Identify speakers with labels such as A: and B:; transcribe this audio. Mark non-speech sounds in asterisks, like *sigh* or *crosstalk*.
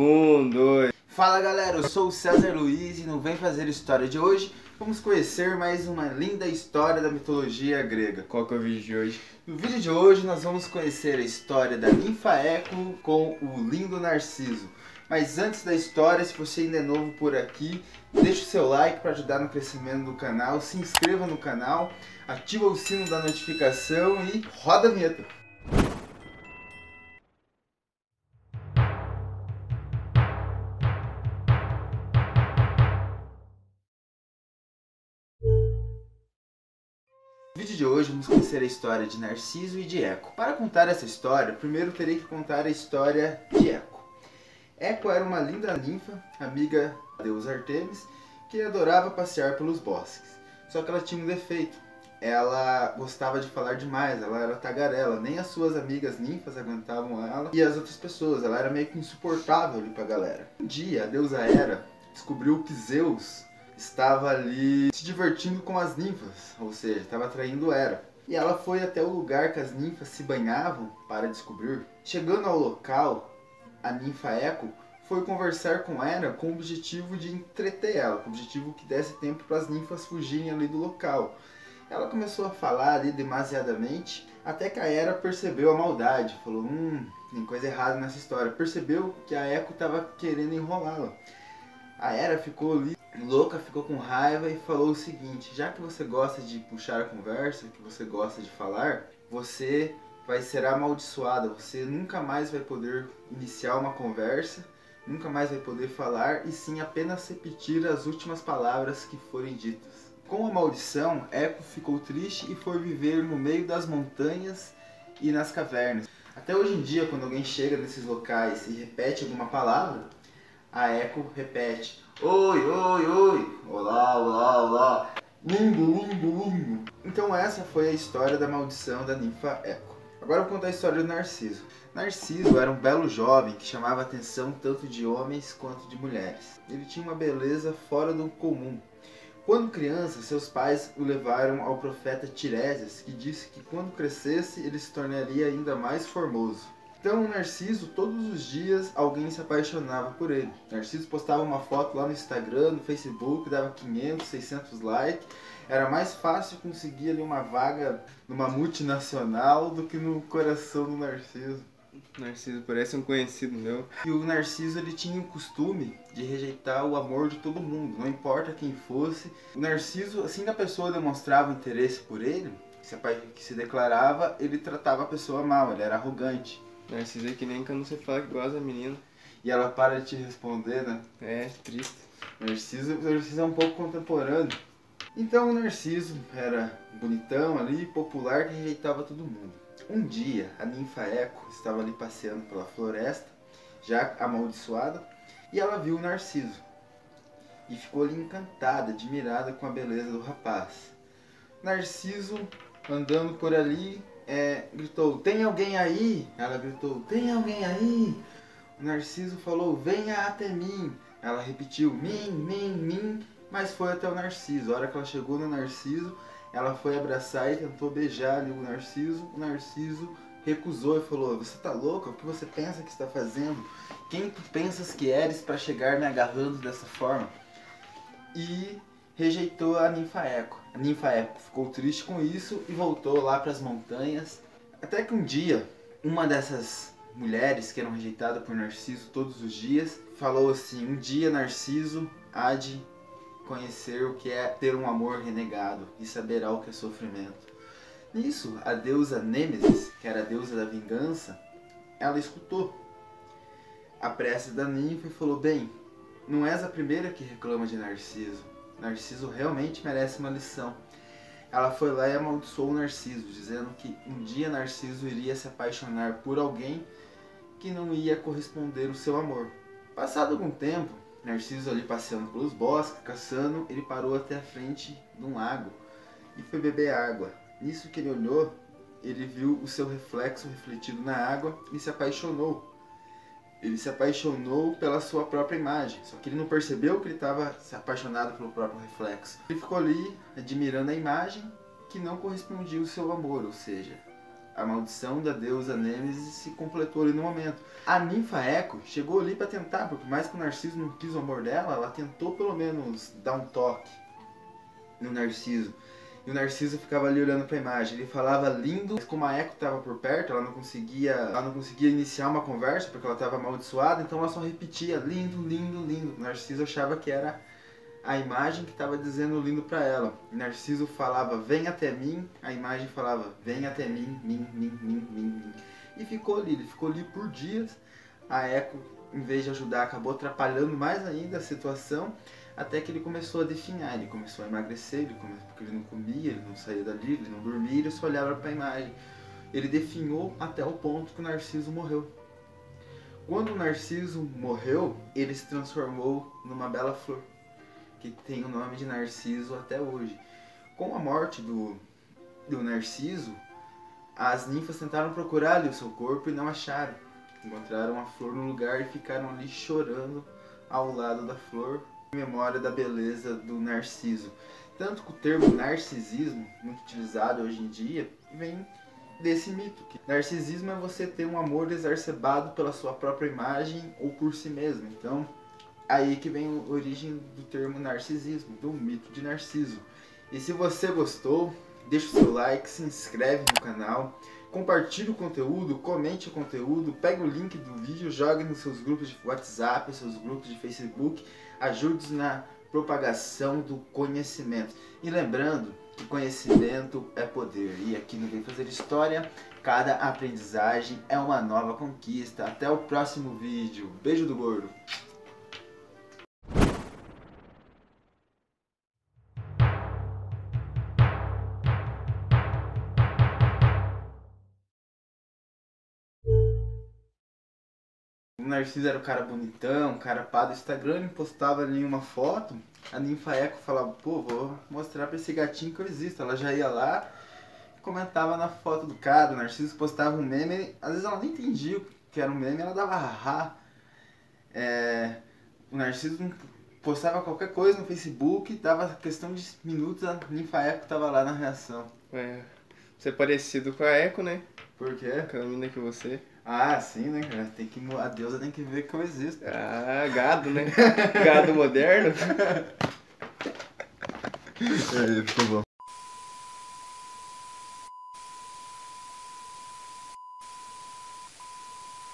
A: Um, dois.
B: Fala galera, eu sou o César Luiz e no Vem Fazer História de hoje vamos conhecer mais uma linda história da mitologia grega.
A: Qual que é o vídeo de hoje?
B: No vídeo de hoje nós vamos conhecer a história da ninfa Eco com o lindo Narciso. Mas antes da história, se você ainda é novo por aqui, deixe o seu like para ajudar no crescimento do canal, se inscreva no canal, ativa o sino da notificação e roda a vinheta. No vídeo de hoje vamos conhecer a história de Narciso e de Eco. Para contar essa história, primeiro terei que contar a história de Eco. Eco era uma linda ninfa, amiga da deusa Artemis, que adorava passear pelos bosques. Só que ela tinha um defeito. Ela gostava de falar demais, ela era tagarela, nem as suas amigas ninfas aguentavam ela e as outras pessoas, ela era meio que insuportável ali pra galera. Um dia a deusa Hera descobriu que Zeus estava ali se divertindo com as ninfas, ou seja, estava atraindo Hera. E ela foi até o lugar que as ninfas se banhavam para descobrir. Chegando ao local, a ninfa Eco foi conversar com Hera com o objetivo de entreter ela, com o objetivo que desse tempo para as ninfas fugirem ali do local. Ela começou a falar ali demasiadamente, até que a Hera percebeu a maldade, falou, hum, tem coisa errada nessa história. Percebeu que a Eco estava querendo enrolá-la. A Hera ficou louca, ficou com raiva e falou o seguinte: já que você gosta de puxar a conversa, que você gosta de falar, você vai ser amaldiçoada, você nunca mais vai poder iniciar uma conversa, nunca mais vai poder falar e sim apenas repetir as últimas palavras que forem ditas. Com a maldição, Eco ficou triste e foi viver no meio das montanhas e nas cavernas. Até hoje em dia, quando alguém chega nesses locais e repete alguma palavra, a Eco repete: Oi, oi, oi, olá, olá, olá, lindo. Então, essa foi a história da maldição da ninfa Eco. Agora eu vou contar a história do Narciso. Narciso era um belo jovem que chamava a atenção tanto de homens quanto de mulheres. Ele tinha uma beleza fora do comum. Quando criança, seus pais o levaram ao profeta Tiresias, que disse que quando crescesse ele se tornaria ainda mais formoso. Então, Narciso, todos os dias alguém se apaixonava por ele. Narciso postava uma foto lá no Instagram, no Facebook, dava 500, 600 likes. Era mais fácil conseguir ali uma vaga numa multinacional do que no coração do Narciso.
A: Narciso parece um conhecido meu.
B: E o Narciso ele tinha o costume de rejeitar o amor de todo mundo, não importa quem fosse. O Narciso, assim que a pessoa demonstrava interesse por ele, que se declarava, ele tratava a pessoa mal, ele era arrogante.
A: Narciso é que nem quando você fala que gosta da menina.
B: E ela para de te responder, né?
A: É, triste.
B: Narciso, Narciso é um pouco contemporâneo. Então o Narciso era bonitão ali, popular, que rejeitava todo mundo. Um dia, a ninfa Eco estava ali passeando pela floresta, já amaldiçoada, e ela viu o Narciso. E ficou ali encantada, admirada com a beleza do rapaz. Narciso, andando por ali, é, gritou: Tem alguém aí? Ela gritou: Tem alguém aí? O Narciso falou: Venha até mim. Ela repetiu: Mim, mim, mim. Mas foi até o Narciso. A hora que ela chegou no Narciso, ela foi abraçar e tentou beijar ali o Narciso. O Narciso recusou e falou: Você tá louca? O que você pensa que está fazendo? Quem tu pensas que eres para chegar me agarrando dessa forma? E rejeitou a ninfa Eco. A ninfa Eco ficou triste com isso e voltou lá para as montanhas. Até que um dia, uma dessas mulheres que eram rejeitadas por Narciso todos os dias, falou assim: Um dia Narciso há de conhecer o que é ter um amor renegado e saberá o que é sofrimento. Nisso, a deusa Nêmesis, que era a deusa da vingança, ela escutou a prece da ninfa e falou: Bem, não és a primeira que reclama de Narciso. Narciso realmente merece uma lição. Ela foi lá e amaldiçoou Narciso, dizendo que um dia Narciso iria se apaixonar por alguém que não ia corresponder o seu amor. Passado algum tempo, Narciso ali passeando pelos bosques, caçando, ele parou até a frente de um lago e foi beber água. Nisso que ele olhou, ele viu o seu reflexo refletido na água e se apaixonou ele se apaixonou pela sua própria imagem, só que ele não percebeu que ele estava se apaixonado pelo próprio reflexo. Ele ficou ali admirando a imagem que não correspondia ao seu amor, ou seja, a maldição da deusa Nêmesis se completou ali no momento. A ninfa Eco chegou ali para tentar, porque mais que o Narciso não quis o amor dela, ela tentou pelo menos dar um toque no Narciso. E o Narciso ficava ali olhando para a imagem. Ele falava lindo, mas como a Eco estava por perto, ela não conseguia, ela não conseguia iniciar uma conversa porque ela estava amaldiçoada, então ela só repetia lindo, lindo, lindo. O Narciso achava que era a imagem que estava dizendo lindo para ela. O Narciso falava vem até mim, a imagem falava vem até mim, mim, mim, mim, mim, mim. E ficou ali, ele ficou ali por dias. A Eco, em vez de ajudar, acabou atrapalhando mais ainda a situação até que ele começou a definhar, ele começou a emagrecer, ele começou, porque ele não comia, ele não saía dali, ele não dormia, ele só olhava para a imagem. Ele definhou até o ponto que o Narciso morreu. Quando o Narciso morreu, ele se transformou numa bela flor, que tem o nome de Narciso até hoje. Com a morte do, do Narciso, as ninfas tentaram procurar o seu corpo e não acharam. Encontraram a flor no lugar e ficaram ali chorando ao lado da flor, memória da beleza do Narciso. Tanto que o termo narcisismo, muito utilizado hoje em dia, vem desse mito. Que narcisismo é você ter um amor exacerbado pela sua própria imagem ou por si mesmo. Então, aí que vem a origem do termo narcisismo, do mito de Narciso. E se você gostou, deixa o seu like, se inscreve no canal, compartilhe o conteúdo, comente o conteúdo, pegue o link do vídeo, jogue nos seus grupos de WhatsApp, seus grupos de Facebook ajude na propagação do conhecimento. E lembrando que conhecimento é poder. E aqui no Vem Fazer História, cada aprendizagem é uma nova conquista. Até o próximo vídeo. Beijo do gordo. Narciso era o cara bonitão, o cara pá do Instagram, ele postava ali uma foto, a ninfa Eco falava, pô, vou mostrar pra esse gatinho que eu existo. Ela já ia lá comentava na foto do cara, o Narciso postava um meme, às vezes ela nem entendia o que era um meme, ela dava haha. É, o Narciso postava qualquer coisa no Facebook, dava questão de minutos, a ninfa Eco tava lá na reação.
A: É, você é parecido com a Eco, né?
B: Por quê?
A: Aquela menina que você.
B: Ah, sim, né, cara? Tem que, a deusa tem que ver que eu existo.
A: Ah, gado, né? gado moderno. *laughs*
B: é, ficou bom.